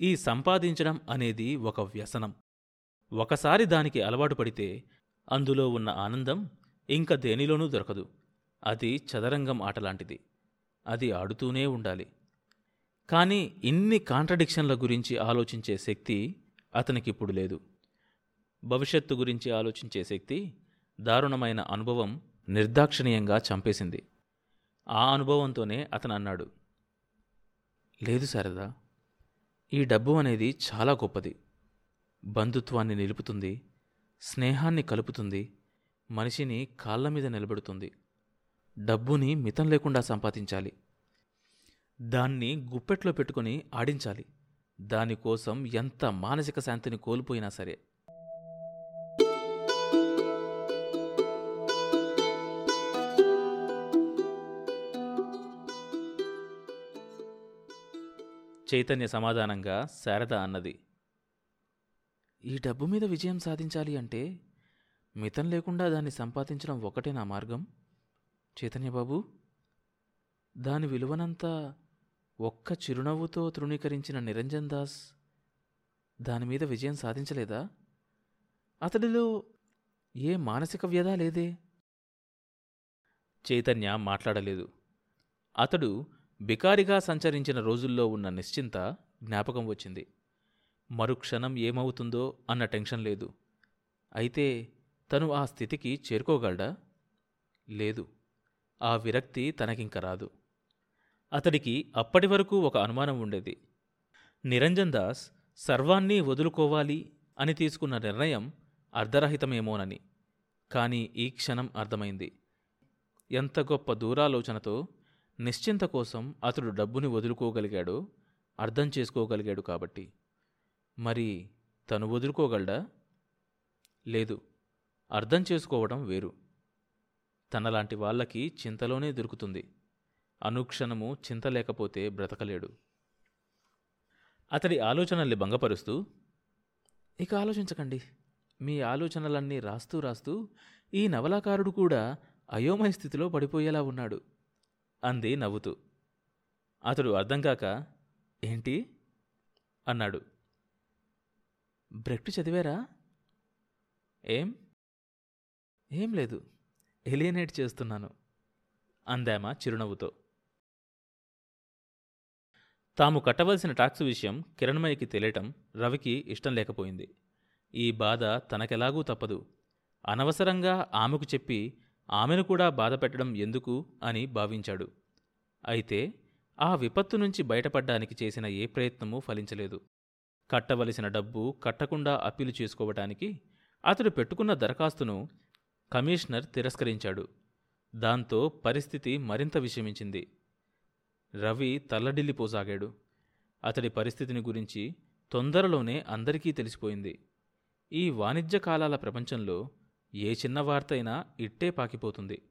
ఈ సంపాదించడం అనేది ఒక వ్యసనం. ఒకసారి దానికి అలవాటు పడితే అందులో ఉన్న ఆనందం ఇంక దేనిలోనూ దొరకదు. అది చదరంగం ఆటలాంటిది. అది ఆడుతూనే ఉండాలి. కానీ ఇన్ని కాంట్రడిక్షన్ల గురించి ఆలోచించే శక్తి అతనికిప్పుడు లేదు. భవిష్యత్తు గురించి ఆలోచించే శక్తి దారుణమైన అనుభవం నిర్దాక్షిణీయంగా చంపేసింది. ఆ అనుభవంతోనే అతను అన్నాడు లేదు శారదా ఈ డబ్బు అనేది చాలా గొప్పది. బంధుత్వాన్ని నిలుపుతుంది స్నేహాన్ని కలుపుతుంది మనిషిని కాళ్ళ మీద నిలబెడుతుంది. డబ్బుని మితం లేకుండా సంపాదించాలి. దాన్ని గుప్పెట్లో పెట్టుకుని ఆడించాలి. దానికోసం ఎంత మానసిక శాంతిని కోల్పోయినా సరే. చైతన్య సమాధానంగా శారద అన్నది. ఈ డబ్బు మీద విజయం సాధించాలి అంటే మితం లేకుండా దాన్ని సంపాదించడం ఒకటే నా మార్గం? చైతన్యబాబు దాని విలువనంతా ఒక్క చిరునవ్వుతో తృణీకరించిన నిరంజన్ దాస్ దాని మీద విజయం సాధించలేదా? అతడిలో ఏ మానసిక వ్యధ లేదే? చైతన్య మాట్లాడలేదు. అతడు బికారిగా సంచరించిన రోజుల్లో ఉన్న నిశ్చింత జ్ఞాపకం వచ్చింది. మరుక్షణం ఏమవుతుందో అన్న టెన్షన్ లేదు. అయితే తను ఆ స్థితికి చేరుకోగలడా? లేదు. ఆ విరక్తి తనకింక రాదు. అతడికి అప్పటి వరకు ఒక అనుమానం ఉండేది. నిరంజన్ దాస్ సర్వాన్ని వదులుకోవాలి అని తీసుకున్న నిర్ణయం అర్ధరహితమేమోనని. కానీ ఈ క్షణం అర్థమైంది. ఎంత గొప్ప దూరాలోచనతో నిశ్చింత కోసం అతడు డబ్బుని వదులుకోగలిగాడు అర్థం చేసుకోగలిగాడు కాబట్టి. మరి తను వదులుకోగలడా? లేదు. అర్థం చేసుకోవడం వేరు. తనలాంటి వాళ్ళకి చింతలోనే దొరుకుతుంది. అనుక్షణము చింత లేకపోతే బ్రతకలేడు. అతడి ఆలోచనల్ని భంగపరుస్తూ ఇక ఆలోచించకండి. మీ ఆలోచనలన్నీ రాస్తూ రాస్తూ ఈ నవలాకారుడు కూడా అయోమయ స్థితిలో పడిపోయేలా ఉన్నాడు. అంది నవ్వుతూ. అతడు అర్థంకాక ఏంటి? అన్నాడు. బ్రెక్ట్ చదివారా? ఏం? ఏం లేదు. ఎలియనేట్ చేస్తున్నాను అందామా చిరునవ్వుతో. తాము కట్టవలసిన టాక్స్ విషయం కిరణ్మయ్యకి తెలియటం రవికి ఇష్టం లేకపోయింది. ఈ బాధ తనకెలాగూ తప్పదు. అనవసరంగా ఆమెకు చెప్పి ఆమెను కూడా బాధపెట్టడం ఎందుకు అని భావించాడు. అయితే ఆ విపత్తు నుంచి బయటపడ్డానికి చేసిన ఏ ప్రయత్నమూ ఫలించలేదు. కట్టవలసిన డబ్బు కట్టకుండా అప్పీలు చేసుకోవటానికి అతడు పెట్టుకున్న దరఖాస్తును కమిషనర్ తిరస్కరించాడు. దాంతో పరిస్థితి మరింత విషమించింది. రవి తల్లడిల్లిపోసాగాడు. అతడి పరిస్థితిని గురించి తొందరలోనే అందరికీ తెలిసిపోయింది. ఈ వాణిజ్య కాలాల ప్రపంచంలో ఏ చిన్న వార్త అయినా ఇట్టే పాకిపోతుంది.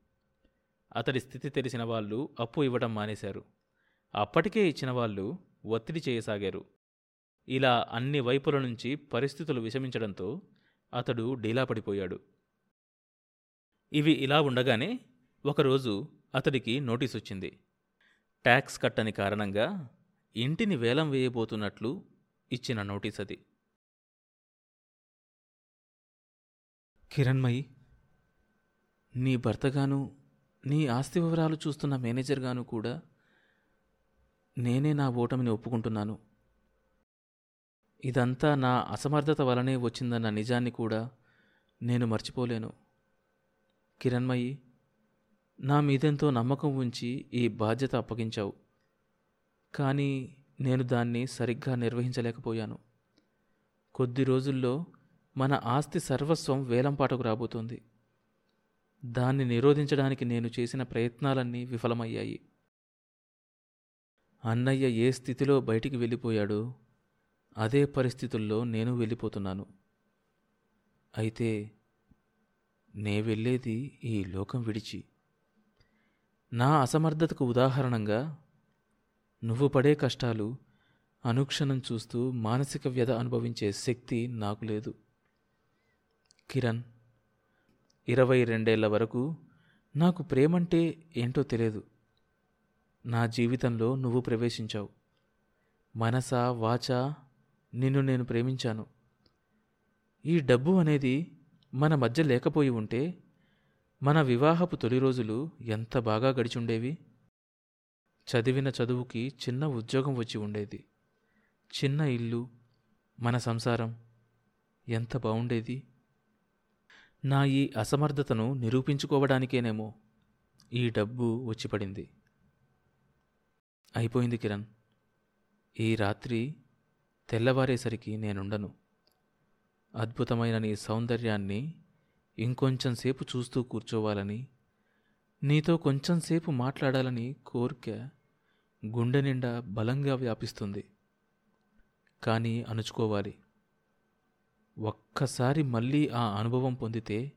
అతడి స్థితి తెలిసిన వాళ్ళు అప్పు ఇవ్వడం మానేశారు. అప్పటికే ఇచ్చిన వాళ్ళు ఒత్తిడి చేయసాగారు. ఇలా అన్ని వైపుల నుంచి పరిస్థితులు విషమించడంతో అతడు డీలా పడిపోయాడు. ఇవి ఇలా ఉండగానే ఒకరోజు అతడికి నోటీస్ వచ్చింది ట్యాక్స్ కట్టని కారణంగా ఇంటిని వేలం వేయబోతున్నట్లు ఇచ్చిన నోటీస్ అది కిరణ్మయి నీ భర్తగాను నీ ఆస్తి వివరాలు చూస్తున్న మేనేజర్గాను కూడా నేనే నా ఓటమిని ఒప్పుకుంటున్నాను. ఇదంతా నా అసమర్థత వలనే వచ్చిందన్న నిజాన్ని కూడా నేను మర్చిపోలేను. కిరణ్మయి నా మీదెంతో నమ్మకం ఉంచి ఈ బాధ్యత అప్పగించావు. కానీ నేను దాన్ని సరిగ్గా నిర్వహించలేకపోయాను. కొద్ది రోజుల్లో మన ఆస్తి సర్వస్వం వేలంపాటకు రాబోతోంది. దాన్ని నిరోధించడానికి నేను చేసిన ప్రయత్నాలన్నీ విఫలమయ్యాయి. అన్నయ్య ఏ స్థితిలో బయటికి వెళ్ళిపోయాడో అదే పరిస్థితుల్లో నేను వెళ్ళిపోతున్నాను. అయితే నే వెళ్ళేది ఈ లోకం విడిచి. నా అసమర్థతకు ఉదాహరణంగా నువ్వు పడే కష్టాలు అనుక్షణం చూస్తూ మానసిక వ్యధ అనుభవించే శక్తి నాకు లేదు. కిరణ్ ఇరవై రెండేళ్ళ వరకు నాకు ప్రేమంటే ఏంటో తెలియదు. నా జీవితంలో నువ్వు ప్రవేశించావు. మనస వాచ నిన్ను నేను ప్రేమించాను. ఈ డబ్బు అనేది మన మధ్య లేకపోయి ఉంటే మన వివాహపు తొలి రోజులు ఎంత బాగా గడిచుండేవి? చదివిన చదువుకి చిన్న ఉద్యోగం వచ్చి ఉండేది. చిన్న ఇల్లు మన సంసారం ఎంత బాగుండేది నా ఈ అసమర్థతను నిరూపించుకోవడానికేనేమో ఈ డబ్బు వచ్చిపడింది. అయిపోయింది కిరణ్. ఈ రాత్రి తెల్లవారేసరికి నేనుండను. అద్భుతమైన నీ సౌందర్యాన్ని ఇంకొంచెం సేపు చూస్తూ కూర్చోవాలని నీతో కొంచెం సేపు మాట్లాడాలని కోరిక గుండె నిండా బలంగా వ్యాపిస్తుంది. కానీ అణుచుకోవాలి. ఒక్కసారి మళ్ళీ ఆ అనుభవం పొందితే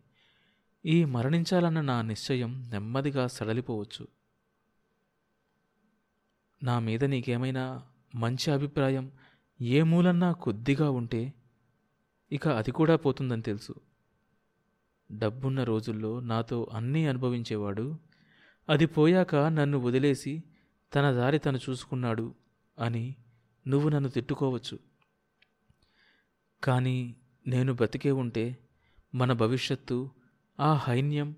ఈ మరణించాలన్న నా నిశ్చయం నెమ్మదిగా సడలిపోవచ్చు. నా మీద నీకేమైనా మంచి అభిప్రాయం ఏ మూలన్నా కొద్దిగా ఉంటే ఇక అది కూడా పోతుందని తెలుసు. డబ్బున్న రోజుల్లో నాతో అన్నీ అనుభవించేవాడు అది పోయాక నన్ను వదిలేసి తన దారి తను చూసుకున్నాడు అని నువ్వు నన్ను తిట్టుకోవచ్చు. కానీ నేను బతికే ఉంటే మన భవిష్యత్తు ఆ హైన్యం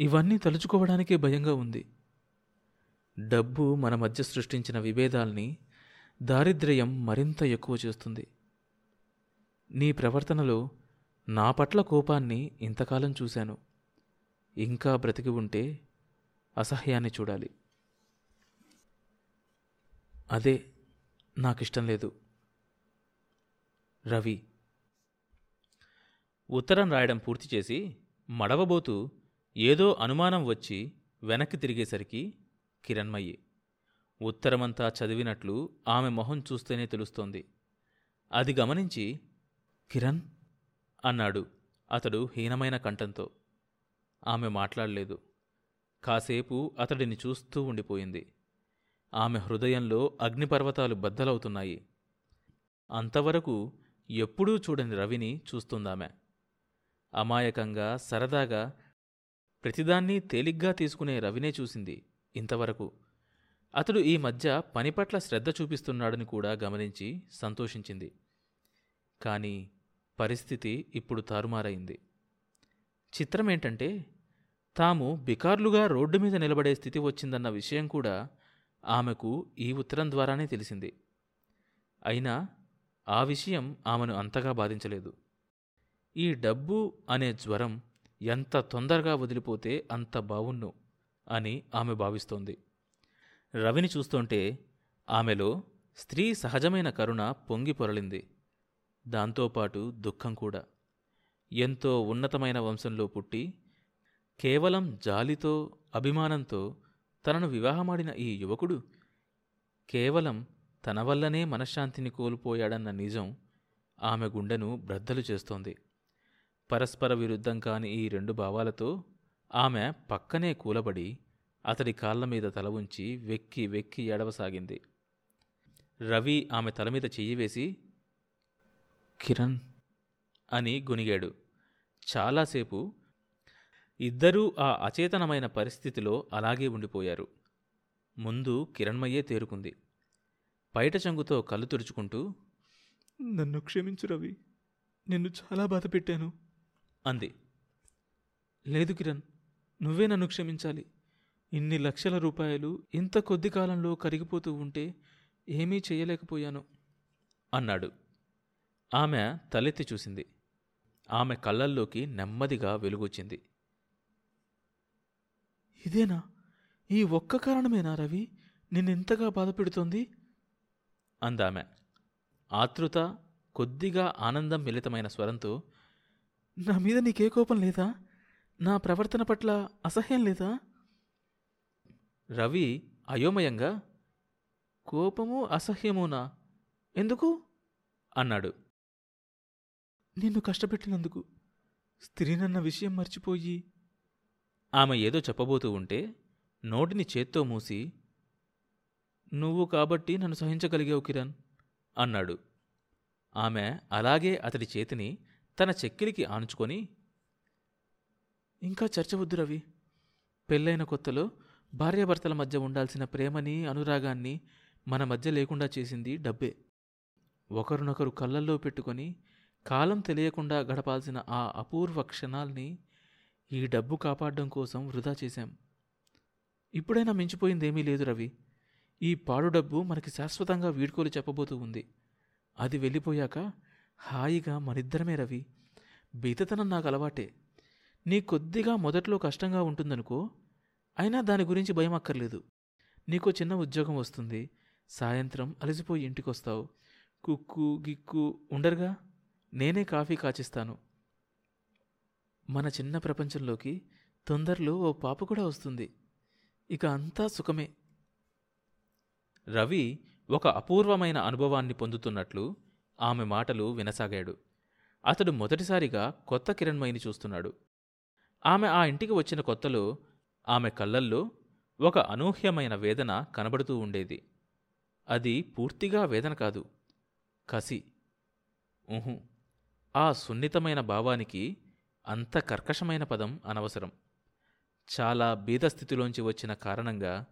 ఇవన్నీ తలుచుకోవడానికే భయంగా ఉంది. డబ్బు మన మధ్య సృష్టించిన విభేదాల్ని దారిద్ర్యం మరింత ఎక్కువ చేస్తుంది. నీ ప్రవర్తనలో నా పట్ల కోపాన్ని ఇంతకాలం చూశాను. ఇంకా బ్రతికి ఉంటే అసహ్యాన్ని చూడాలి. అదే నాకిష్టం లేదు. రవి ఉత్తరం రాయడం పూర్తి చేసి మడవబోతూ ఏదో అనుమానం వచ్చి వెనక్కి తిరిగేసరికి కిరణ్మయ్యి. ఉత్తరమంతా చదివినట్లు ఆమె మొహం చూస్తేనే తెలుస్తోంది. అది గమనించి కిరణ్ అన్నాడు అతడు హీనమైన కంఠంతో. ఆమె మాట్లాడలేదు. కాసేపు అతడిని చూస్తూ ఉండిపోయింది. ఆమె హృదయంలో అగ్నిపర్వతాలు బద్దలవుతున్నాయి. అంతవరకు ఎప్పుడూ చూడని రవిని చూస్తుందామె. అమాయకంగా సరదాగా ప్రతిదాన్ని తేలిగ్గా తీసుకునే రవినే చూసింది ఇంతవరకు. అతడు ఈ మధ్య పని పట్ల శ్రద్ధ చూపిస్తున్నాడని కూడా గమనించి సంతోషించింది. కానీ పరిస్థితి ఇప్పుడు తారుమారైంది. చిత్రమేంటంటే తాము బికార్లుగా రోడ్డు మీద నిలబడే స్థితి వచ్చిందన్న విషయం కూడా ఆమెకు ఈ ఉత్తరం ద్వారానే తెలిసింది. అయినా ఆ విషయం ఆమెను అంతగా బాధించలేదు. ఈ డబ్బు అనే జ్వరం ఎంత తొందరగా వదిలిపోతే అంత బావుణ్ణు అని ఆమె భావిస్తోంది. రవిని చూస్తుంటే ఆమెలో స్త్రీ సహజమైన కరుణ పొంగి పొరలింది. దాంతోపాటు దుఃఖం కూడా. ఎంతో ఉన్నతమైన వంశంలో పుట్టి కేవలం జాలితో అభిమానంతో తనను వివాహమాడిన ఈ యువకుడు కేవలం తన వల్లనే మనశ్శాంతిని కోల్పోయాడన్న నిజం ఆమె గుండెను బ్రద్దలు చేస్తోంది. పరస్పర విరుద్ధం కాని ఈ రెండు భావాలతో ఆమె పక్కనే కూలబడి అతడి కాళ్ళ మీద తల ఉంచి వెక్కి వెక్కి ఏడవసాగింది. రవి ఆమె తల మీద చెయ్యి వేసి కిరణ్ అని గొనిగాడు. చాలాసేపు ఇద్దరూ ఆ అచేతనమైన పరిస్థితిలో అలాగే ఉండిపోయారు. ముందు కిరణ్మయ్యే తేరుకుంది. పైట చంగుతో కళ్ళు తుడుచుకుంటూ నన్ను క్షమించు రవి. నిన్ను చాలా బాధ పెట్టాను అంది. లేదు కిరణ్ నువ్వే నన్ను క్షమించాలి. ఇన్ని లక్షల రూపాయలు ఇంత కొద్ది కాలంలో కరిగిపోతూ ఉంటే ఏమీ చేయలేకపోయాను అన్నాడు. ఆమె తలెత్తి చూసింది. ఆమె కళ్ళల్లోకి నెమ్మదిగా వెలుగొచ్చింది. ఇదేనా? ఈ ఒక్క కారణమేనా రవి? నిన్నెంతగా బాధపెడుతోంది అందామె. ఆతృత కొద్దిగా ఆనందం మిళితమైన స్వరంతో నా మీద నీకే కోపం లేదా? నా ప్రవర్తన పట్ల అసహ్యం లేదా? రవి అయోమయంగా కోపము అసహ్యమునా? ఎందుకు? అన్నాడు. నిన్ను కష్టపెట్టినందుకు స్త్రీనన్న విషయం మర్చిపోయి. ఆమె ఏదో చెప్పబోతూ ఉంటే నోటిని చేత్తో మూసి నువ్వు కాబట్టి నన్ను సహించగలిగావు కిరణ్ అన్నాడు. ఆమె అలాగే అతడి చేతిని తన చెక్కిలికి ఆనుచుకొని ఇంకా చర్చ వద్దు రవి. పెళ్ళైన కొత్తలో భార్యాభర్తల మధ్య ఉండాల్సిన ప్రేమని అనురాగాన్ని మన మధ్య లేకుండా చేసింది డబ్బే. ఒకరినొకరు కళ్ళల్లో పెట్టుకొని కాలం తెలియకుండా గడపాల్సిన ఆ అపూర్వ క్షణాల్ని ఈ డబ్బు కాపాడడం కోసం వృధా చేశాం. ఇప్పుడైనా మించిపోయిందేమీ లేదు రవి. ఈ పాడు డబ్బు మనకి శాశ్వతంగా వీడ్కోలు చెప్పబోతూ ఉంది. అది వెళ్ళిపోయాక హాయిగా మనిద్దరమే రవి. బీతతనం నాకు అలవాటే. నీ కొద్దిగా మొదట్లో కష్టంగా ఉంటుందనుకో అయినా దాని గురించి భయం అక్కర్లేదు నీకు చిన్న ఉద్యోగం వస్తుంది. సాయంత్రం అలసిపోయి ఇంటికొస్తావు. కుక్కు గిక్కు ఉండరుగా? నేనే కాఫీ కాచిస్తాను. మన చిన్న ప్రపంచంలోకి తొందరలో ఓ పాప కూడా వస్తుంది. ఇక అంతా సుఖమే. రవి ఒక అపూర్వమైన అనుభవాన్ని పొందుతున్నట్లు ఆమె మాటలు వినసాగాడు. అతడు మొదటిసారిగా కొత్త కిరణ్మయిని చూస్తున్నాడు. ఆమె ఆ ఇంటికి వచ్చిన కొత్తలో ఆమె కళ్ళల్లో ఒక అనూహ్యమైన వేదన కనబడుతూ ఉండేది. అది పూర్తిగా వేదన కాదు కసి. ఊహు ఆ సున్నితమైన భావానికి అంత కర్కశమైన పదం అనవసరం. చాలా బీదస్థితిలోంచి వచ్చిన కారణంగా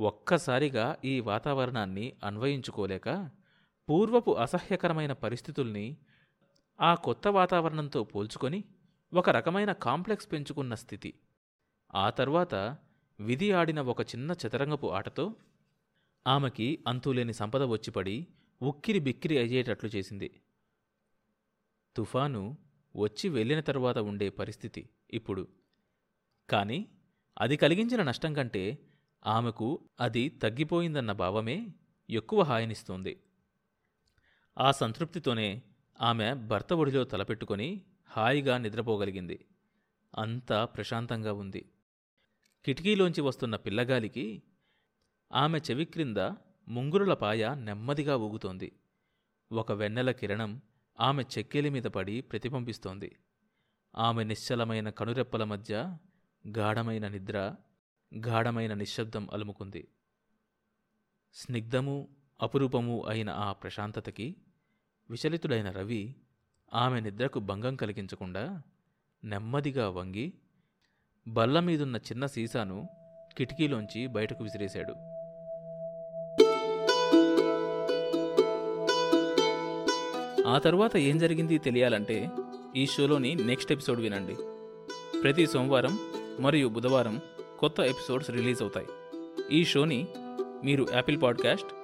ఒక్కసారిగా ఈ వాతావరణాన్ని అన్వయించుకోలేక పూర్వపు అసహ్యకరమైన పరిస్థితుల్ని ఆ కొత్త వాతావరణంతో పోల్చుకొని ఒక రకమైన కాంప్లెక్స్ పెంచుకున్న స్థితి. ఆ తర్వాత విధి ఆడిన ఒక చిన్న చదరంగపు ఆటతో ఆమెకి అంతులేని సంపద వచ్చిపడి ఉక్కిరి బిక్కిరి అయ్యేటట్లు చేసింది. తుఫాను వచ్చి వెళ్ళిన తరువాత ఉండే పరిస్థితి ఇప్పుడు. కానీ అది కలిగించిన నష్టం కంటే ఆమెకు అది తగ్గిపోయిందన్న భావమే ఎక్కువ హాయినిస్తోంది. ఆ సంతృప్తితోనే ఆమె భర్త ఒడిలో తలపెట్టుకొని హాయిగా నిద్రపోగలిగింది. అంతా ప్రశాంతంగా ఉంది. కిటికీలోంచి వస్తున్న పిల్లగాలికి ఆమె చెవి క్రింద ముంగురుల పాయ నెమ్మదిగా ఊగుతోంది. ఒక వెన్నెల కిరణం ఆమె చెక్కేలి మీద పడి ప్రతిబింబిస్తోంది. ఆమె నిశ్చలమైన కనురెప్పల మధ్య గాఢమైన నిద్ర గాఢమైన నిశ్శబ్దం అలుముకుంది. స్నిగ్ధము అపురూపము అయిన ఆ ప్రశాంతతకి విచలితుడైన రవి ఆమె నిద్రకు భంగం కలిగించకుండా నెమ్మదిగా వంగి బల్ల మీదున్న చిన్న సీసాను కిటికీలోంచి బయటకు విసిరేశాడు. ఆ తర్వాత ఏం జరిగింది తెలియాలంటే ఈ షోలోని నెక్స్ట్ ఎపిసోడ్ వినండి. ప్రతి సోమవారం మరియు బుధవారం కొత్త ఎపిసోడ్స్ రిలీజ్ అవుతాయి. ఈ షోని మీరు Apple podcast